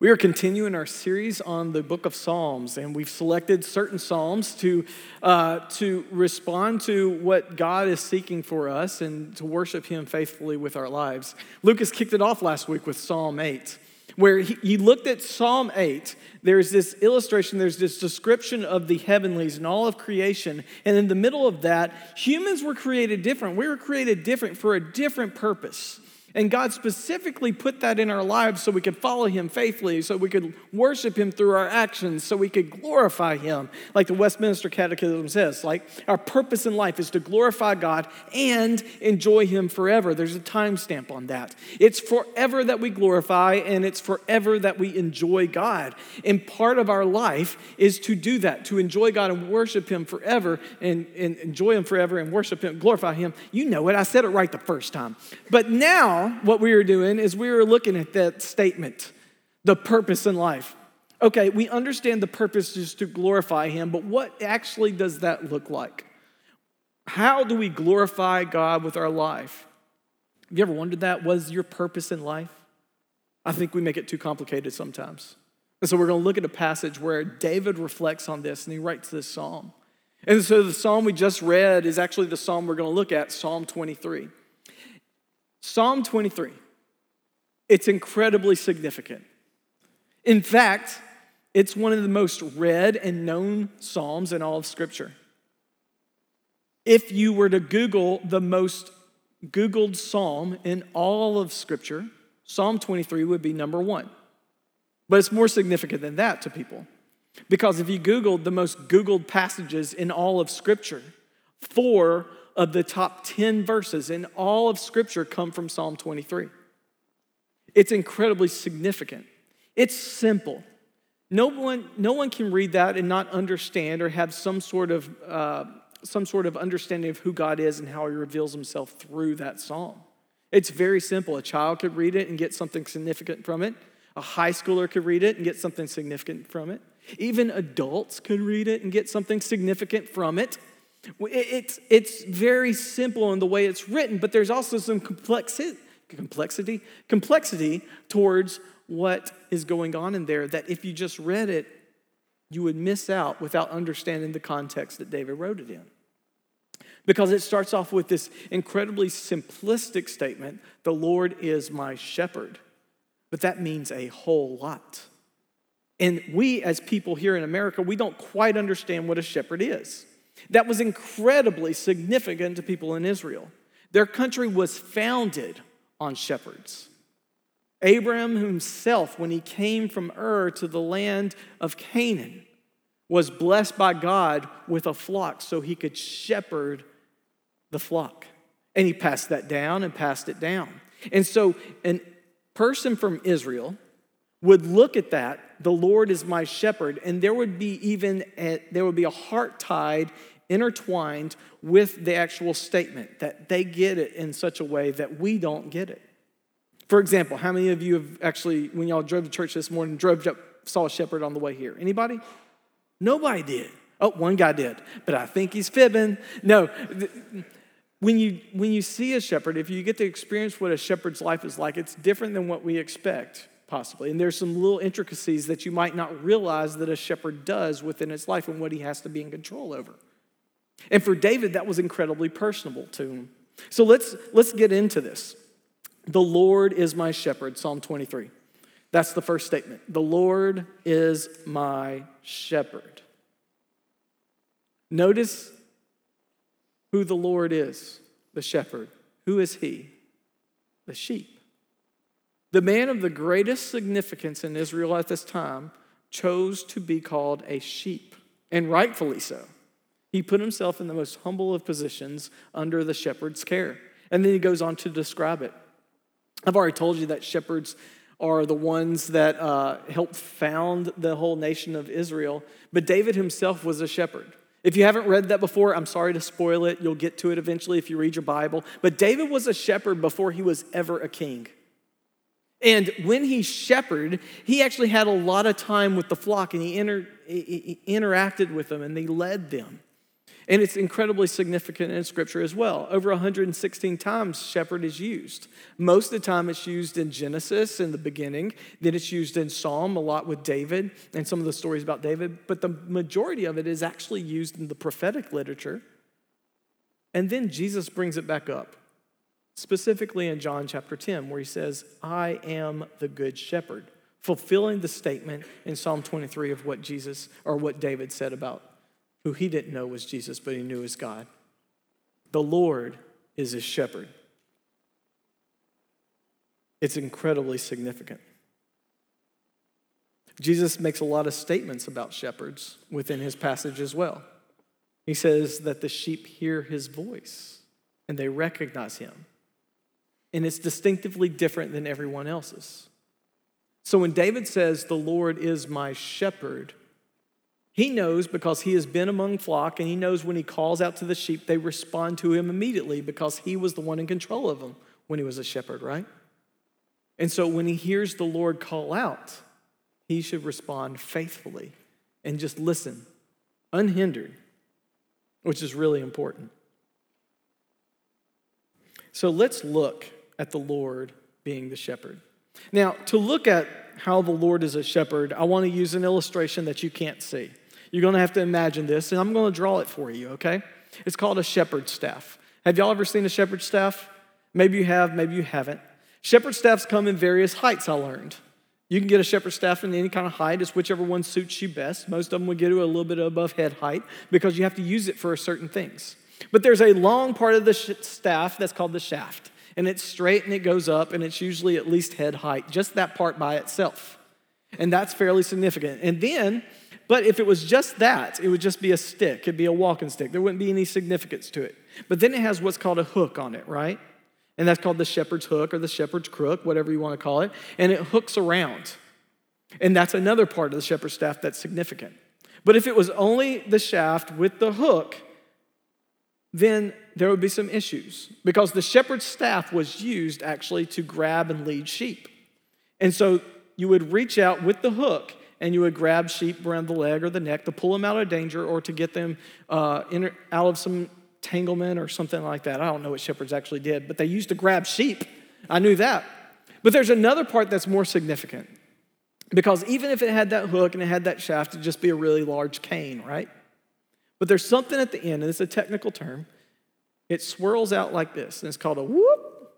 We are continuing our series on the book of Psalms, and we've selected certain Psalms to, uh, to respond to what God is seeking for us and to worship Him faithfully with our lives. Lucas kicked it off last week with Psalm 8, where he, he looked at Psalm 8. There's this illustration, there's this description of the heavenlies and all of creation, and in the middle of that, humans were created different. We were created different for a different purpose. And God specifically put that in our lives so we could follow Him faithfully, so we could worship Him through our actions, so we could glorify Him. Like the Westminster Catechism says, like our purpose in life is to glorify God and enjoy Him forever. There's a timestamp on that. It's forever that we glorify and it's forever that we enjoy God. And part of our life is to do that, to enjoy God and worship Him forever and, and enjoy Him forever and worship Him, glorify Him. You know it. I said it right the first time. But now, what we were doing is we were looking at that statement, the purpose in life. Okay, we understand the purpose is to glorify Him, but what actually does that look like? How do we glorify God with our life? Have you ever wondered that? Was your purpose in life? I think we make it too complicated sometimes. And so we're going to look at a passage where David reflects on this and he writes this psalm. And so the psalm we just read is actually the psalm we're going to look at, Psalm 23. Psalm 23, it's incredibly significant. In fact, it's one of the most read and known Psalms in all of Scripture. If you were to Google the most Googled Psalm in all of Scripture, Psalm 23 would be number one. But it's more significant than that to people. Because if you Googled the most Googled passages in all of Scripture, four of the top 10 verses in all of Scripture come from Psalm 23. It's incredibly significant. It's simple. No one, no one can read that and not understand or have some sort of uh, some sort of understanding of who God is and how He reveals Himself through that psalm. It's very simple. A child could read it and get something significant from it. A high schooler could read it and get something significant from it. Even adults could read it and get something significant from it. It's, it's very simple in the way it's written, but there's also some complexity, complexity, complexity towards what is going on in there that if you just read it, you would miss out without understanding the context that David wrote it in. Because it starts off with this incredibly simplistic statement the Lord is my shepherd. But that means a whole lot. And we, as people here in America, we don't quite understand what a shepherd is that was incredibly significant to people in Israel. Their country was founded on shepherds. Abraham himself, when he came from Ur to the land of Canaan, was blessed by God with a flock so he could shepherd the flock. And he passed that down and passed it down. And so, a person from Israel would look at that, the Lord is my shepherd, and there would be even a, there would be a heart tied intertwined with the actual statement, that they get it in such a way that we don't get it. For example, how many of you have actually, when y'all drove to church this morning, drove up, saw a shepherd on the way here? Anybody? Nobody did. Oh, one guy did, but I think he's fibbing. No, when you when you see a shepherd, if you get to experience what a shepherd's life is like, it's different than what we expect possibly. And there's some little intricacies that you might not realize that a shepherd does within his life and what he has to be in control over. And for David, that was incredibly personable to him. So let's, let's get into this. The Lord is my shepherd, Psalm 23. That's the first statement. The Lord is my shepherd. Notice who the Lord is, the shepherd. Who is he? The sheep. The man of the greatest significance in Israel at this time chose to be called a sheep, and rightfully so. He put himself in the most humble of positions under the shepherd's care. And then he goes on to describe it. I've already told you that shepherds are the ones that uh, helped found the whole nation of Israel, but David himself was a shepherd. If you haven't read that before, I'm sorry to spoil it. You'll get to it eventually if you read your Bible. But David was a shepherd before he was ever a king. And when he shepherded, he actually had a lot of time with the flock and he, inter- he interacted with them and he led them. And it's incredibly significant in Scripture as well. Over 116 times, shepherd is used. Most of the time, it's used in Genesis in the beginning. Then it's used in Psalm a lot with David and some of the stories about David. But the majority of it is actually used in the prophetic literature. And then Jesus brings it back up, specifically in John chapter 10, where he says, I am the good shepherd, fulfilling the statement in Psalm 23 of what Jesus or what David said about who he didn't know was Jesus, but he knew was God. The Lord is his shepherd. It's incredibly significant. Jesus makes a lot of statements about shepherds within his passage as well. He says that the sheep hear his voice and they recognize him. And it's distinctively different than everyone else's. So when David says, The Lord is my shepherd, he knows because he has been among flock, and he knows when he calls out to the sheep, they respond to him immediately because he was the one in control of them when he was a shepherd, right? And so when he hears the Lord call out, he should respond faithfully and just listen, unhindered, which is really important. So let's look at the Lord being the shepherd. Now, to look at how the Lord is a shepherd, I want to use an illustration that you can't see. You're going to have to imagine this, and I'm going to draw it for you, okay? It's called a shepherd's staff. Have y'all ever seen a shepherd's staff? Maybe you have, maybe you haven't. Shepherd staffs come in various heights, I learned. You can get a shepherd staff in any kind of height, it's whichever one suits you best. Most of them will get you a little bit above head height because you have to use it for certain things. But there's a long part of the staff that's called the shaft, and it's straight and it goes up, and it's usually at least head height, just that part by itself. And that's fairly significant. And then but if it was just that, it would just be a stick. It'd be a walking stick. There wouldn't be any significance to it. But then it has what's called a hook on it, right? And that's called the shepherd's hook or the shepherd's crook, whatever you want to call it. And it hooks around. And that's another part of the shepherd's staff that's significant. But if it was only the shaft with the hook, then there would be some issues because the shepherd's staff was used actually to grab and lead sheep. And so you would reach out with the hook and you would grab sheep around the leg or the neck to pull them out of danger or to get them uh, in, out of some tanglement or something like that. I don't know what shepherds actually did, but they used to grab sheep. I knew that. But there's another part that's more significant because even if it had that hook and it had that shaft, it'd just be a really large cane, right? But there's something at the end, and it's a technical term. It swirls out like this, and it's called a whoop.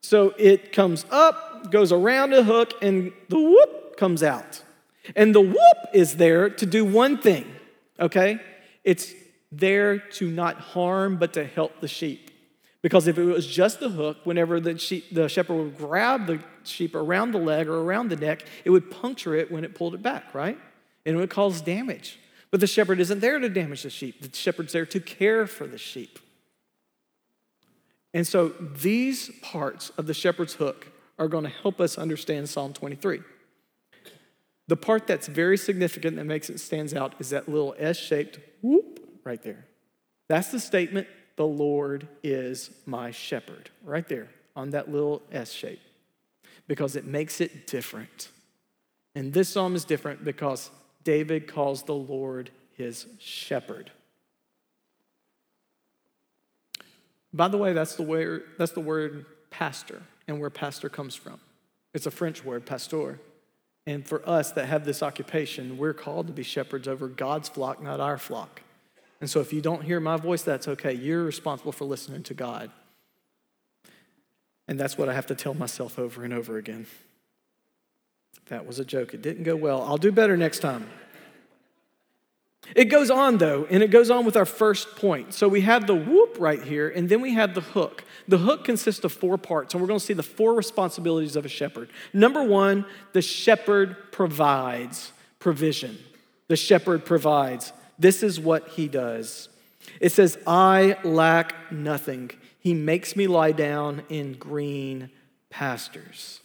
So it comes up, goes around the hook, and the whoop comes out. And the whoop is there to do one thing, okay? It's there to not harm, but to help the sheep. Because if it was just the hook, whenever the, sheep, the shepherd would grab the sheep around the leg or around the neck, it would puncture it when it pulled it back, right? And it would cause damage. But the shepherd isn't there to damage the sheep, the shepherd's there to care for the sheep. And so these parts of the shepherd's hook are going to help us understand Psalm 23. The part that's very significant that makes it stands out is that little S-shaped whoop right there. That's the statement, the Lord is my shepherd, right there on that little S shape, because it makes it different. And this psalm is different because David calls the Lord his shepherd. By the way, that's the word, that's the word pastor and where pastor comes from. It's a French word, pastor. And for us that have this occupation, we're called to be shepherds over God's flock, not our flock. And so if you don't hear my voice, that's okay. You're responsible for listening to God. And that's what I have to tell myself over and over again. That was a joke. It didn't go well. I'll do better next time. It goes on, though, and it goes on with our first point. So we have the whoop right here, and then we have the hook. The hook consists of four parts, and we're going to see the four responsibilities of a shepherd. Number one, the shepherd provides provision. The shepherd provides. This is what he does. It says, I lack nothing. He makes me lie down in green pastures.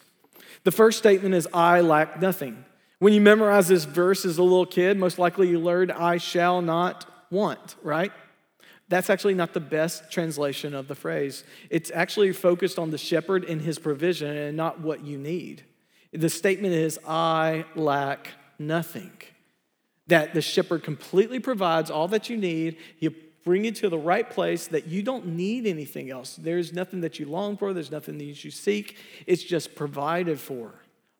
The first statement is, I lack nothing. When you memorize this verse as a little kid, most likely you learned, I shall not want, right? That's actually not the best translation of the phrase. It's actually focused on the shepherd and his provision and not what you need. The statement is, I lack nothing. that the shepherd completely provides all that you need. He'll bring you to the right place that you don't need anything else. There's nothing that you long for, there's nothing that you seek. It's just provided for.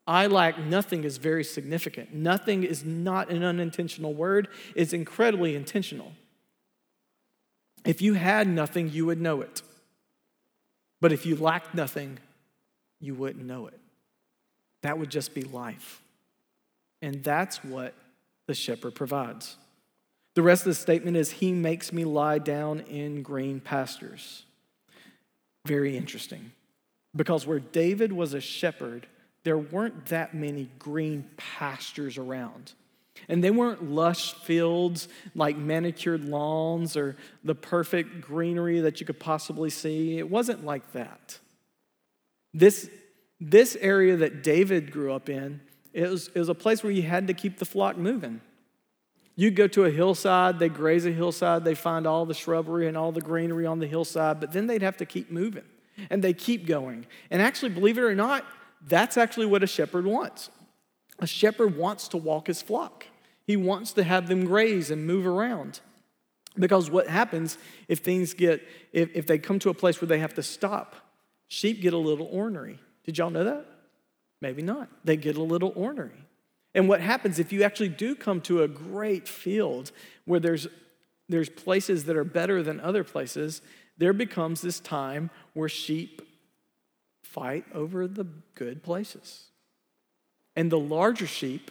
I lack nothing is very significant. Nothing is not an unintentional word, it's incredibly intentional. If you had nothing, you would know it. But if you lacked nothing, you wouldn't know it. That would just be life. And that's what the shepherd provides. The rest of the statement is He makes me lie down in green pastures. Very interesting. Because where David was a shepherd, there weren't that many green pastures around. And they weren't lush fields like manicured lawns or the perfect greenery that you could possibly see. It wasn't like that. This, this area that David grew up in, is, was a place where you had to keep the flock moving. You go to a hillside, they graze a hillside, they find all the shrubbery and all the greenery on the hillside, but then they'd have to keep moving. And they keep going. And actually, believe it or not, that's actually what a shepherd wants. A shepherd wants to walk his flock, he wants to have them graze and move around. Because what happens if things get, if, if they come to a place where they have to stop, sheep get a little ornery. Did y'all know that? Maybe not. They get a little ornery. And what happens if you actually do come to a great field where there's, there's places that are better than other places, there becomes this time where sheep fight over the good places. And the larger sheep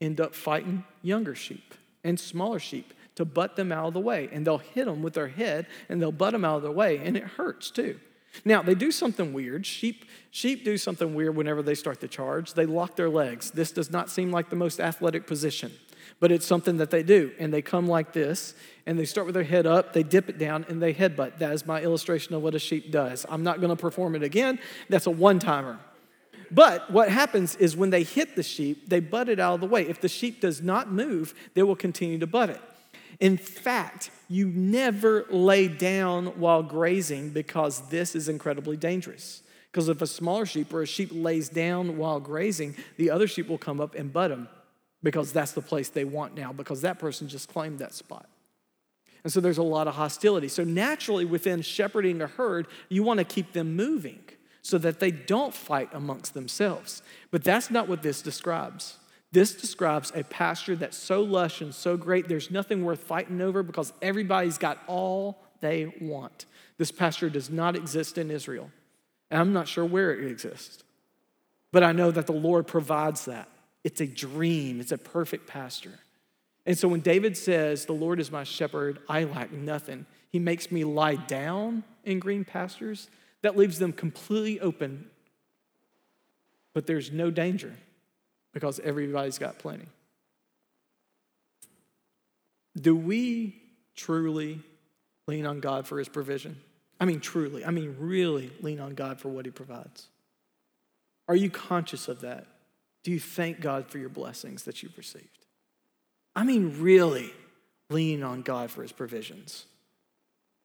end up fighting younger sheep and smaller sheep to butt them out of the way. And they'll hit them with their head and they'll butt them out of their way, and it hurts too. Now, they do something weird. Sheep, sheep do something weird whenever they start the charge. They lock their legs. This does not seem like the most athletic position, but it's something that they do. And they come like this, and they start with their head up, they dip it down, and they headbutt. That is my illustration of what a sheep does. I'm not going to perform it again. That's a one timer. But what happens is when they hit the sheep, they butt it out of the way. If the sheep does not move, they will continue to butt it. In fact, you never lay down while grazing because this is incredibly dangerous. Because if a smaller sheep or a sheep lays down while grazing, the other sheep will come up and butt them because that's the place they want now, because that person just claimed that spot. And so there's a lot of hostility. So naturally, within shepherding a herd, you want to keep them moving so that they don't fight amongst themselves. But that's not what this describes. This describes a pasture that's so lush and so great, there's nothing worth fighting over because everybody's got all they want. This pasture does not exist in Israel. And I'm not sure where it exists. But I know that the Lord provides that. It's a dream, it's a perfect pasture. And so when David says, The Lord is my shepherd, I lack nothing, he makes me lie down in green pastures, that leaves them completely open, but there's no danger because everybody's got plenty. Do we truly lean on God for his provision? I mean, truly. I mean, really lean on God for what he provides. Are you conscious of that? Do you thank God for your blessings that you've received? I mean, really lean on God for his provisions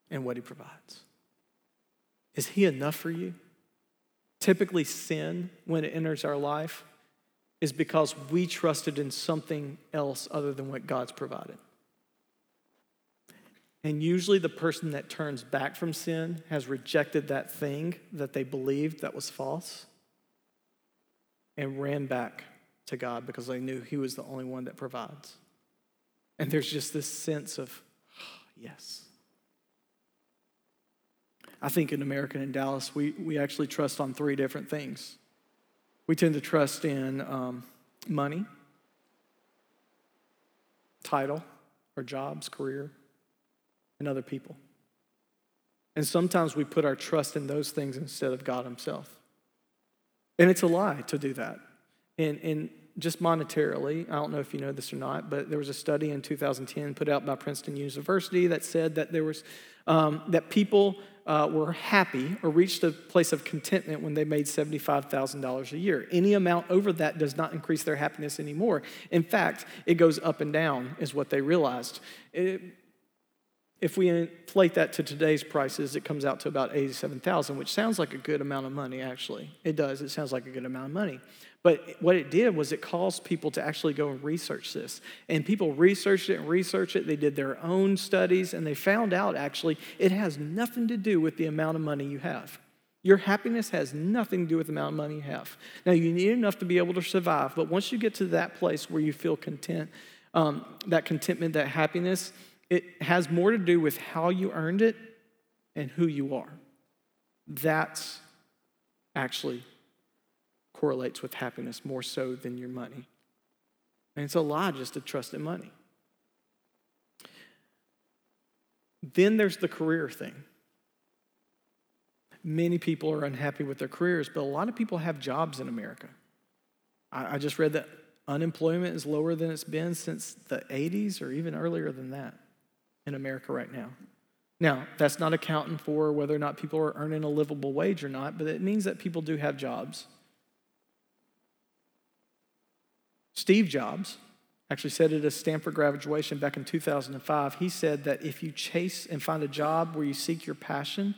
and what he provides. Is he enough for you? Typically, sin, when it enters our life, is because we trusted in something else other than what God's provided. And usually, the person that turns back from sin has rejected that thing that they believed that was false and ran back to God because they knew He was the only one that provides. And there's just this sense of, oh, yes. I think in American in Dallas, we, we actually trust on three different things we tend to trust in um, money, title, or jobs, career, and other people. And sometimes we put our trust in those things instead of God Himself. And it's a lie to do that. And, and just monetarily, I don't know if you know this or not, but there was a study in 2010 put out by Princeton University that said that there was um, that people uh, were happy or reached a place of contentment when they made $75,000 a year. Any amount over that does not increase their happiness anymore. In fact, it goes up and down, is what they realized. It, if we inflate that to today's prices, it comes out to about 87,000, which sounds like a good amount of money, actually. It does. It sounds like a good amount of money. But what it did was it caused people to actually go and research this. And people researched it and researched it. They did their own studies and they found out actually it has nothing to do with the amount of money you have. Your happiness has nothing to do with the amount of money you have. Now, you need enough to be able to survive, but once you get to that place where you feel content, um, that contentment, that happiness, it has more to do with how you earned it and who you are. That's actually correlates with happiness more so than your money. And it's a lie just to trust in money. Then there's the career thing. Many people are unhappy with their careers, but a lot of people have jobs in America. I, I just read that unemployment is lower than it's been since the 80s or even earlier than that in America right now. Now, that's not accounting for whether or not people are earning a livable wage or not, but it means that people do have jobs. Steve Jobs actually said at a Stanford graduation back in 2005, he said that if you chase and find a job where you seek your passion,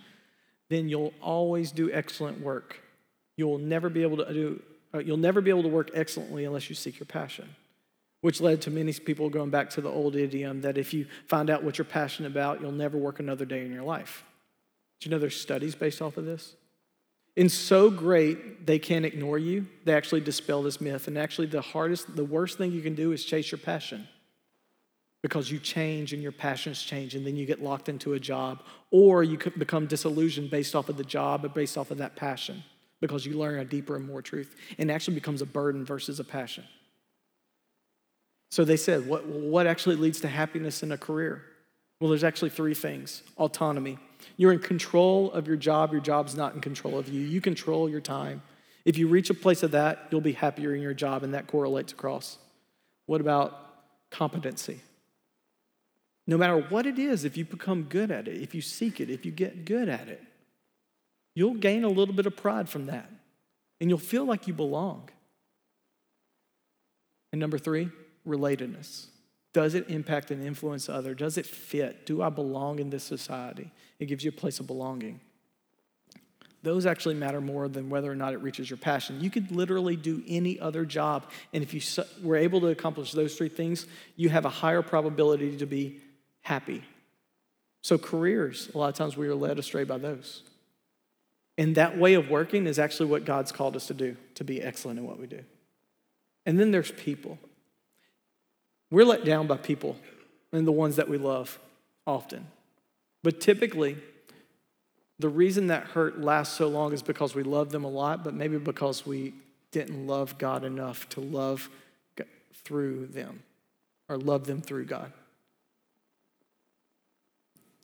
then you'll always do excellent work. You'll never be able to do uh, you'll never be able to work excellently unless you seek your passion. Which led to many people going back to the old idiom that if you find out what you're passionate about, you'll never work another day in your life. Do you know there's studies based off of this? And so great they can't ignore you, they actually dispel this myth. And actually, the hardest, the worst thing you can do is chase your passion because you change and your passions change, and then you get locked into a job, or you become disillusioned based off of the job or based off of that passion because you learn a deeper and more truth. And actually becomes a burden versus a passion. So they said, what, what actually leads to happiness in a career? Well, there's actually three things autonomy. You're in control of your job, your job's not in control of you. You control your time. If you reach a place of that, you'll be happier in your job, and that correlates across. What about competency? No matter what it is, if you become good at it, if you seek it, if you get good at it, you'll gain a little bit of pride from that, and you'll feel like you belong. And number three, relatedness. Does it impact and influence others? Does it fit? Do I belong in this society? It gives you a place of belonging. Those actually matter more than whether or not it reaches your passion. You could literally do any other job, and if you were able to accomplish those three things, you have a higher probability to be happy. So, careers, a lot of times we are led astray by those. And that way of working is actually what God's called us to do, to be excellent in what we do. And then there's people. We're let down by people and the ones that we love often. But typically, the reason that hurt lasts so long is because we love them a lot, but maybe because we didn't love God enough to love through them or love them through God.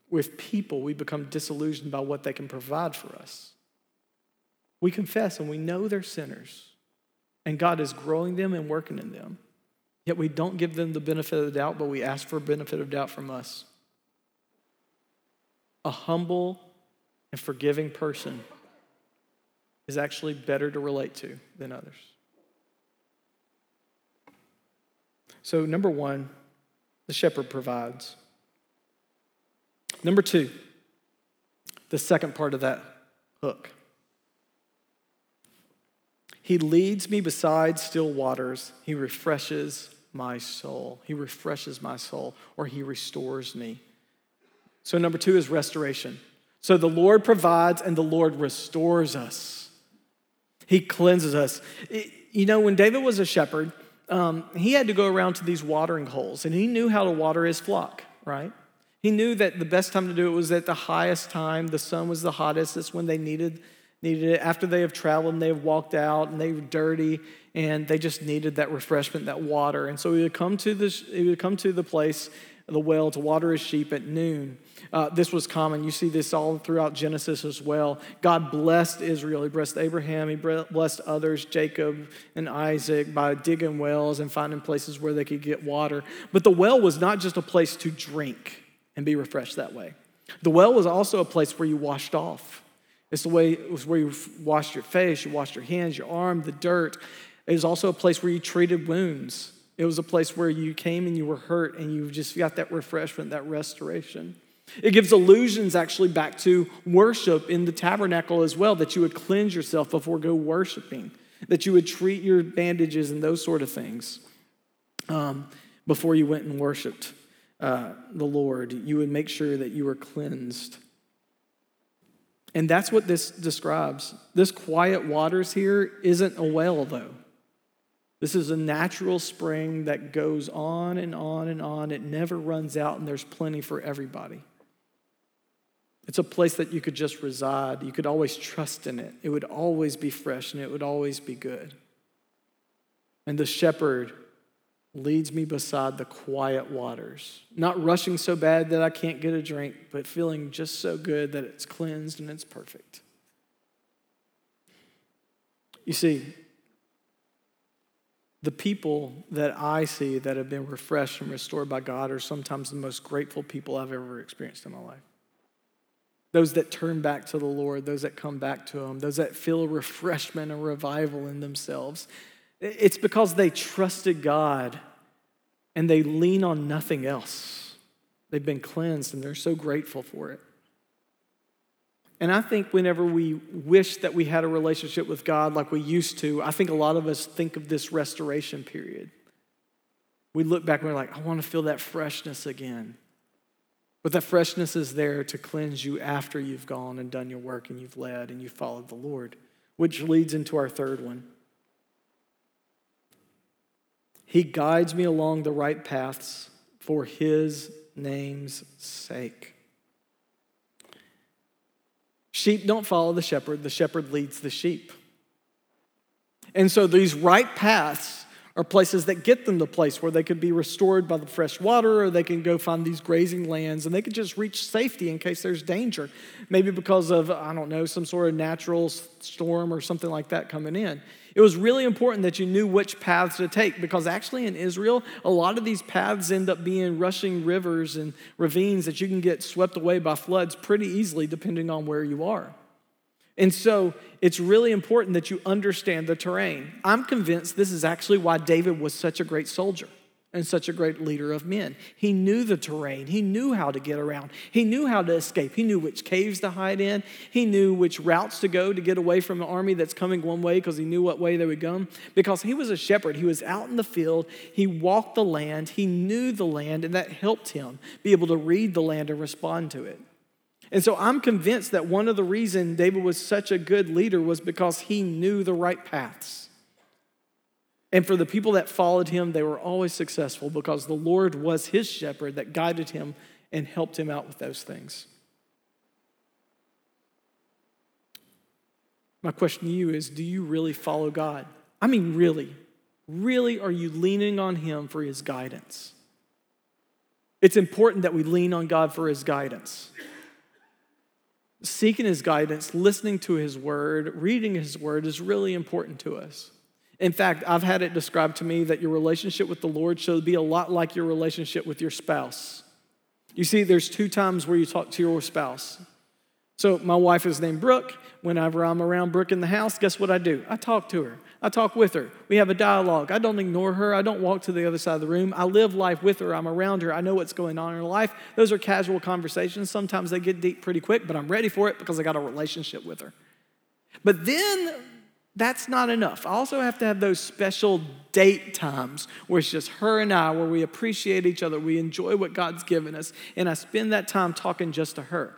With people, we become disillusioned by what they can provide for us. We confess and we know they're sinners, and God is growing them and working in them. Yet we don't give them the benefit of the doubt, but we ask for a benefit of doubt from us. A humble and forgiving person is actually better to relate to than others. So, number one, the shepherd provides. Number two, the second part of that hook. He leads me beside still waters. He refreshes my soul. He refreshes my soul, or He restores me. So, number two is restoration. So, the Lord provides and the Lord restores us. He cleanses us. You know, when David was a shepherd, um, he had to go around to these watering holes, and he knew how to water his flock, right? He knew that the best time to do it was at the highest time. The sun was the hottest. That's when they needed needed it. After they have traveled and they have walked out and they were dirty and they just needed that refreshment, that water. And so he would come to this, he would come to the place, the well, to water his sheep at noon. Uh, this was common. You see this all throughout Genesis as well. God blessed Israel. He blessed Abraham. He blessed others, Jacob and Isaac, by digging wells and finding places where they could get water. But the well was not just a place to drink and be refreshed that way. The well was also a place where you washed off. It's the way it was where you washed your face, you washed your hands, your arm, the dirt. It was also a place where you treated wounds. It was a place where you came and you were hurt and you just got that refreshment, that restoration. It gives allusions actually back to worship in the tabernacle as well, that you would cleanse yourself before go worshiping. that you would treat your bandages and those sort of things um, before you went and worshiped uh, the Lord. You would make sure that you were cleansed. And that's what this describes. This quiet waters here isn't a well, though. This is a natural spring that goes on and on and on. It never runs out, and there's plenty for everybody. It's a place that you could just reside. You could always trust in it. It would always be fresh and it would always be good. And the shepherd leads me beside the quiet waters, not rushing so bad that I can't get a drink, but feeling just so good that it's cleansed and it's perfect. You see, the people that I see that have been refreshed and restored by God are sometimes the most grateful people I've ever experienced in my life. Those that turn back to the Lord, those that come back to Him, those that feel refreshment and revival in themselves. It's because they trusted God and they lean on nothing else. They've been cleansed and they're so grateful for it. And I think whenever we wish that we had a relationship with God like we used to, I think a lot of us think of this restoration period. We look back and we're like, I want to feel that freshness again. But that freshness is there to cleanse you after you've gone and done your work and you've led and you've followed the Lord, which leads into our third one. He guides me along the right paths for his name's sake. Sheep don't follow the shepherd, the shepherd leads the sheep. And so these right paths are places that get them to place where they could be restored by the fresh water or they can go find these grazing lands and they could just reach safety in case there's danger. Maybe because of, I don't know, some sort of natural storm or something like that coming in. It was really important that you knew which paths to take because actually in Israel, a lot of these paths end up being rushing rivers and ravines that you can get swept away by floods pretty easily depending on where you are. And so it's really important that you understand the terrain. I'm convinced this is actually why David was such a great soldier and such a great leader of men. He knew the terrain, he knew how to get around, he knew how to escape, he knew which caves to hide in, he knew which routes to go to get away from an army that's coming one way because he knew what way they would go. Because he was a shepherd, he was out in the field, he walked the land, he knew the land, and that helped him be able to read the land and respond to it. And so I'm convinced that one of the reasons David was such a good leader was because he knew the right paths. And for the people that followed him, they were always successful because the Lord was his shepherd that guided him and helped him out with those things. My question to you is do you really follow God? I mean, really. Really, are you leaning on him for his guidance? It's important that we lean on God for his guidance seeking his guidance, listening to his word, reading his word is really important to us. In fact, I've had it described to me that your relationship with the Lord should be a lot like your relationship with your spouse. You see, there's two times where you talk to your spouse. So, my wife is named Brooke. Whenever I'm around Brooke in the house, guess what I do? I talk to her. I talk with her. We have a dialogue. I don't ignore her. I don't walk to the other side of the room. I live life with her. I'm around her. I know what's going on in her life. Those are casual conversations. Sometimes they get deep pretty quick, but I'm ready for it because I got a relationship with her. But then that's not enough. I also have to have those special date times where it's just her and I, where we appreciate each other, we enjoy what God's given us, and I spend that time talking just to her.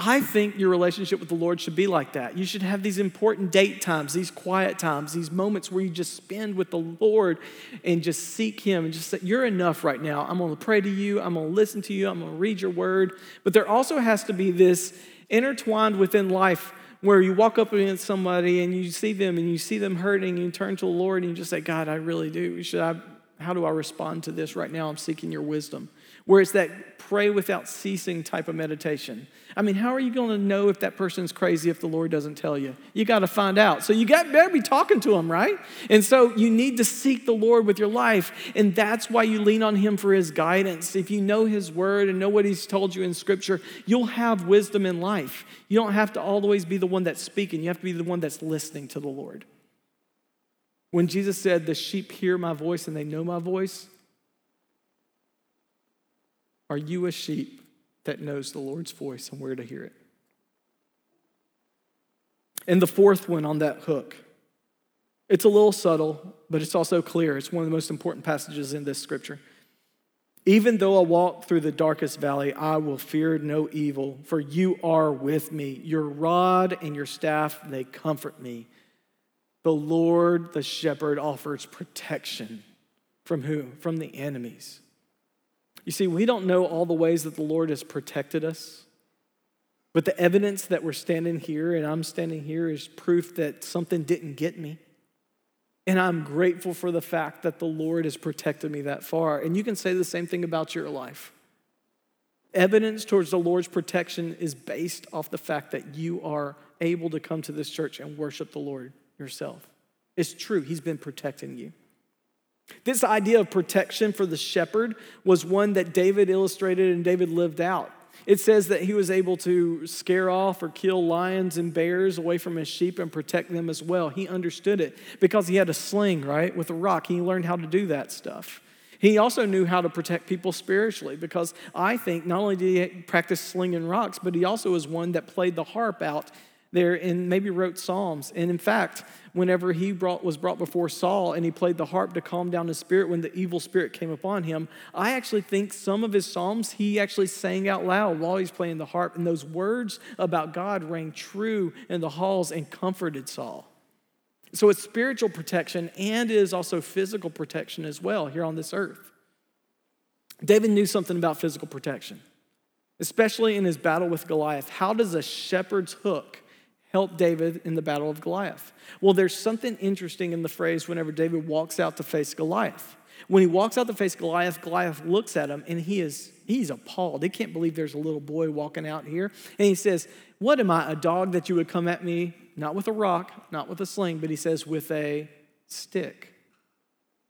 I think your relationship with the Lord should be like that. You should have these important date times, these quiet times, these moments where you just spend with the Lord and just seek Him and just say, You're enough right now. I'm going to pray to you. I'm going to listen to you. I'm going to read your word. But there also has to be this intertwined within life where you walk up against somebody and you see them and you see them hurting and you turn to the Lord and you just say, God, I really do. Should I, how do I respond to this right now? I'm seeking your wisdom where it's that pray without ceasing type of meditation. I mean, how are you going to know if that person's crazy if the Lord doesn't tell you? You got to find out. So you got better be talking to them, right? And so you need to seek the Lord with your life, and that's why you lean on Him for His guidance. If you know His Word and know what He's told you in Scripture, you'll have wisdom in life. You don't have to always be the one that's speaking. You have to be the one that's listening to the Lord. When Jesus said, "The sheep hear my voice and they know my voice," Are you a sheep that knows the Lord's voice and where to hear it? And the fourth one on that hook It's a little subtle, but it's also clear. It's one of the most important passages in this scripture. Even though I walk through the darkest valley, I will fear no evil, for you are with me. Your rod and your staff, they comfort me. The Lord, the shepherd, offers protection from who? From the enemies. You see, we don't know all the ways that the Lord has protected us, but the evidence that we're standing here and I'm standing here is proof that something didn't get me. And I'm grateful for the fact that the Lord has protected me that far. And you can say the same thing about your life. Evidence towards the Lord's protection is based off the fact that you are able to come to this church and worship the Lord yourself. It's true, He's been protecting you. This idea of protection for the shepherd was one that David illustrated and David lived out. It says that he was able to scare off or kill lions and bears away from his sheep and protect them as well. He understood it because he had a sling, right, with a rock. He learned how to do that stuff. He also knew how to protect people spiritually because I think not only did he practice slinging rocks, but he also was one that played the harp out there and maybe wrote psalms. And in fact, whenever he brought, was brought before Saul and he played the harp to calm down his spirit when the evil spirit came upon him, I actually think some of his psalms he actually sang out loud while he's playing the harp. And those words about God rang true in the halls and comforted Saul. So it's spiritual protection and it is also physical protection as well here on this earth. David knew something about physical protection, especially in his battle with Goliath. How does a shepherd's hook help David in the battle of Goliath? Well, there's something interesting in the phrase whenever David walks out to face Goliath. When he walks out to face Goliath, Goliath looks at him and he is he's appalled. He can't believe there's a little boy walking out here. And he says, What am I, a dog that you would come at me, not with a rock, not with a sling, but he says, with a stick.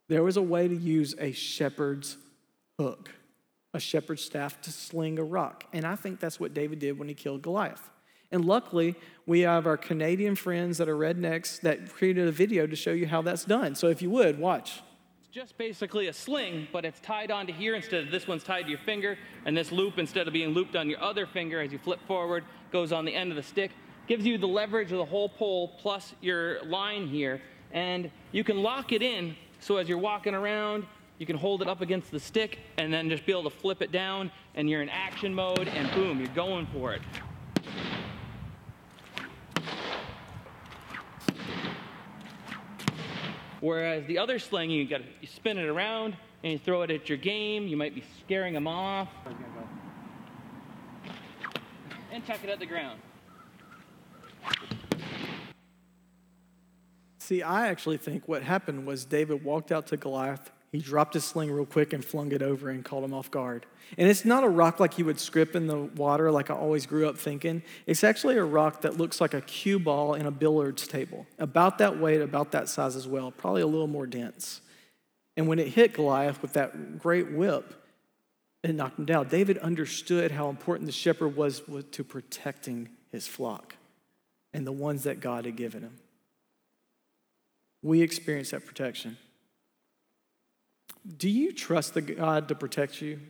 There was a way to use a shepherd's hook, a shepherd's staff to sling a rock. And I think that's what David did when he killed Goliath. And luckily, we have our Canadian friends that are rednecks that created a video to show you how that's done. So if you would, watch. It's just basically a sling, but it's tied onto here instead of this one's tied to your finger, and this loop, instead of being looped on your other finger as you flip forward, goes on the end of the stick. Gives you the leverage of the whole pole plus your line here, and you can lock it in so as you're walking around, you can hold it up against the stick and then just be able to flip it down, and you're in action mode, and boom, you're going for it. Whereas the other sling, you got you spin it around and you throw it at your game. You might be scaring them off. And chuck it at the ground. See, I actually think what happened was David walked out to Goliath he dropped his sling real quick and flung it over and caught him off guard. And it's not a rock like you would scrip in the water, like I always grew up thinking. It's actually a rock that looks like a cue ball in a billiards table, about that weight, about that size as well, probably a little more dense. And when it hit Goliath with that great whip, it knocked him down. David understood how important the shepherd was to protecting his flock and the ones that God had given him. We experience that protection. Do you trust the God to protect you?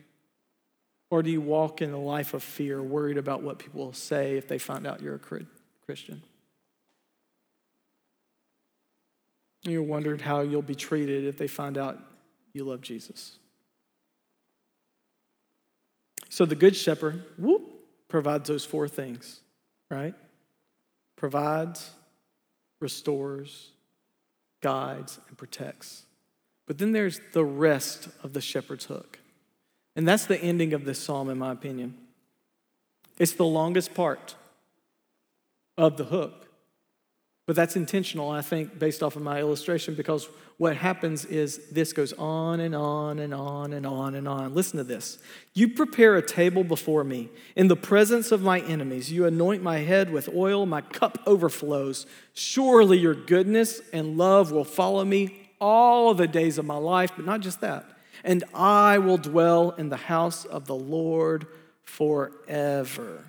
Or do you walk in a life of fear, worried about what people will say if they find out you're a Christian? You're wondering how you'll be treated if they find out you love Jesus. So the Good Shepherd, whoop, provides those four things, right? Provides, restores, guides, and protects. But then there's the rest of the shepherd's hook. And that's the ending of this psalm, in my opinion. It's the longest part of the hook. But that's intentional, I think, based off of my illustration, because what happens is this goes on and on and on and on and on. Listen to this. You prepare a table before me in the presence of my enemies. You anoint my head with oil, my cup overflows. Surely your goodness and love will follow me all the days of my life, but not just that. And I will dwell in the house of the Lord forever.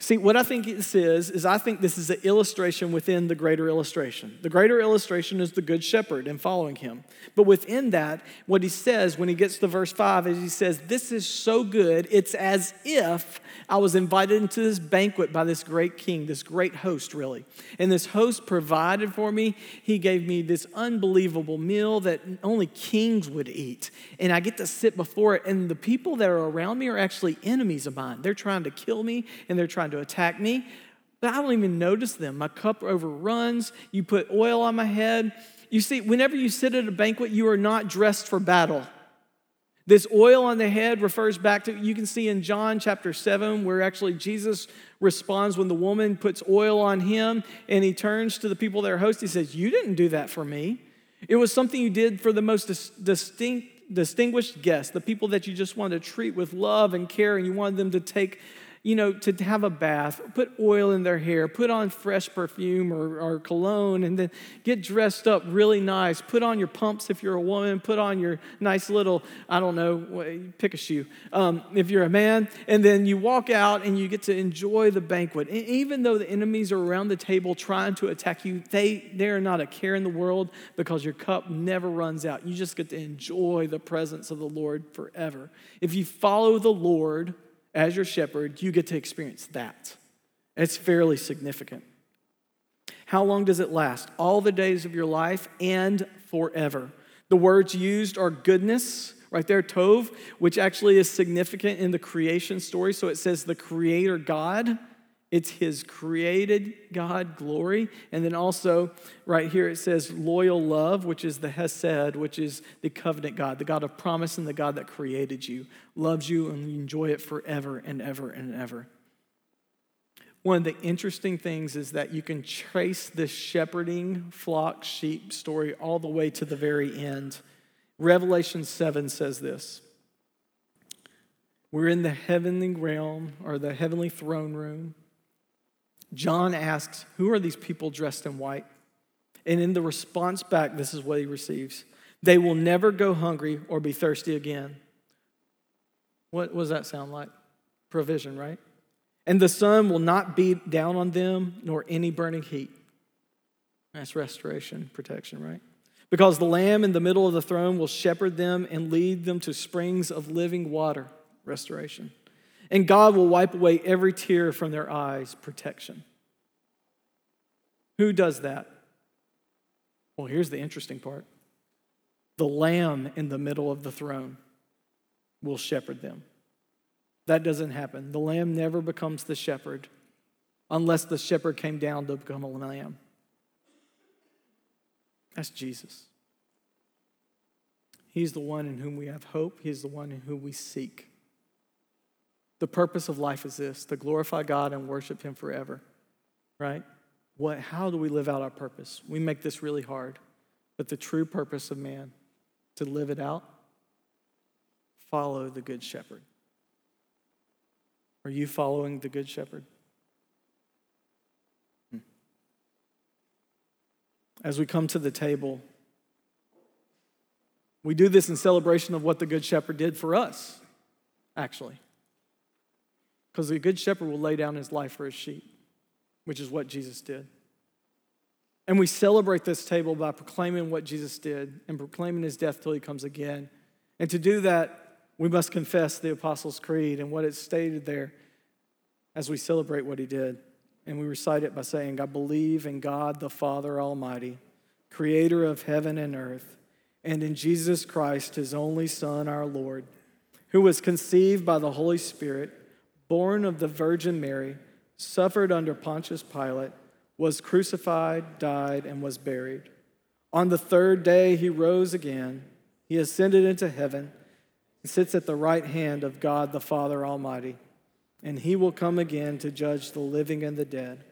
See, what I think this is, is I think this is an illustration within the greater illustration. The greater illustration is the good shepherd and following him. But within that, what he says when he gets to verse 5 is he says, This is so good, it's as if I was invited into this banquet by this great king, this great host, really. And this host provided for me. He gave me this unbelievable meal that only kings would eat. And I get to sit before it, and the people that are around me are actually enemies of mine. They're trying to kill me and they're trying to attack me. But I don't even notice them. My cup overruns. You put oil on my head. You see, whenever you sit at a banquet, you are not dressed for battle. This oil on the head refers back to, you can see in John chapter 7, where actually Jesus responds when the woman puts oil on him and he turns to the people that are host. He says, You didn't do that for me. It was something you did for the most distinct, distinguished guests, the people that you just wanted to treat with love and care, and you wanted them to take you know, to have a bath, put oil in their hair, put on fresh perfume or, or, cologne, and then get dressed up really nice. Put on your pumps if you're a woman, put on your nice little, I don't know, pick a shoe um, if you're a man. And then you walk out and you get to enjoy the banquet. And even though the enemies are around the table trying to attack you, they, they are not a care in the world because your cup never runs out. You just get to enjoy the presence of the Lord forever. If you follow the Lord, as your shepherd, you get to experience that. It's fairly significant. How long does it last? All the days of your life and forever. The words used are goodness, right there, Tov, which actually is significant in the creation story. So it says the creator God it's his created God glory. And then also, right here, it says loyal love, which is the Hesed, which is the covenant God, the God of promise and the God that created you, loves you, and you enjoy it forever and ever and ever. One of the interesting things is that you can trace this shepherding flock sheep story all the way to the very end. Revelation 7 says this We're in the heavenly realm or the heavenly throne room. John asks, Who are these people dressed in white? And in the response back, this is what he receives They will never go hungry or be thirsty again. What does that sound like? Provision, right? And the sun will not beat down on them, nor any burning heat. That's restoration, protection, right? Because the Lamb in the middle of the throne will shepherd them and lead them to springs of living water, restoration and God will wipe away every tear from their eyes, protection. Who does that? Well, here's the interesting part the lamb in the middle of the throne will shepherd them. That doesn't happen. The lamb never becomes the shepherd unless the shepherd came down to become a lamb. That's Jesus. He's the one in whom we have hope, He's the one in whom we seek. The purpose of life is this to glorify God and worship Him forever, right? What, how do we live out our purpose? We make this really hard, but the true purpose of man, to live it out, follow the Good Shepherd. Are you following the Good Shepherd? Hmm. As we come to the table, we do this in celebration of what the Good Shepherd did for us, actually. Because the good shepherd will lay down his life for his sheep, which is what Jesus did. And we celebrate this table by proclaiming what Jesus did and proclaiming his death till he comes again. And to do that, we must confess the Apostles' Creed and what it stated there as we celebrate what he did. And we recite it by saying, I believe in God the Father Almighty, creator of heaven and earth, and in Jesus Christ, his only Son, our Lord, who was conceived by the Holy Spirit born of the Virgin Mary, suffered under Pontius Pilate, was crucified, died, and was buried. On the third day, he rose again. He ascended into heaven and sits at the right hand of God the Father Almighty. And he will come again to judge the living and the dead.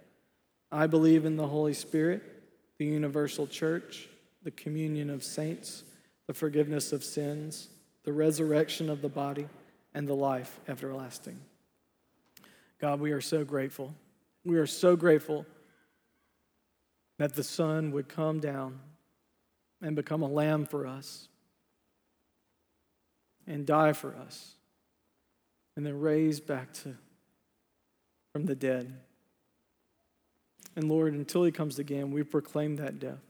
I believe in the Holy Spirit, the universal church, the communion of saints, the forgiveness of sins, the resurrection of the body, and the life everlasting. God, we are so grateful. We are so grateful that the Son would come down and become a lamb for us and die for us and then raise back to from the dead. And Lord, until he comes again, we proclaim that death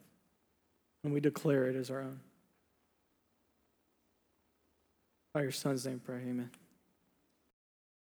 and we declare it as our own. By your son's name, pray, amen.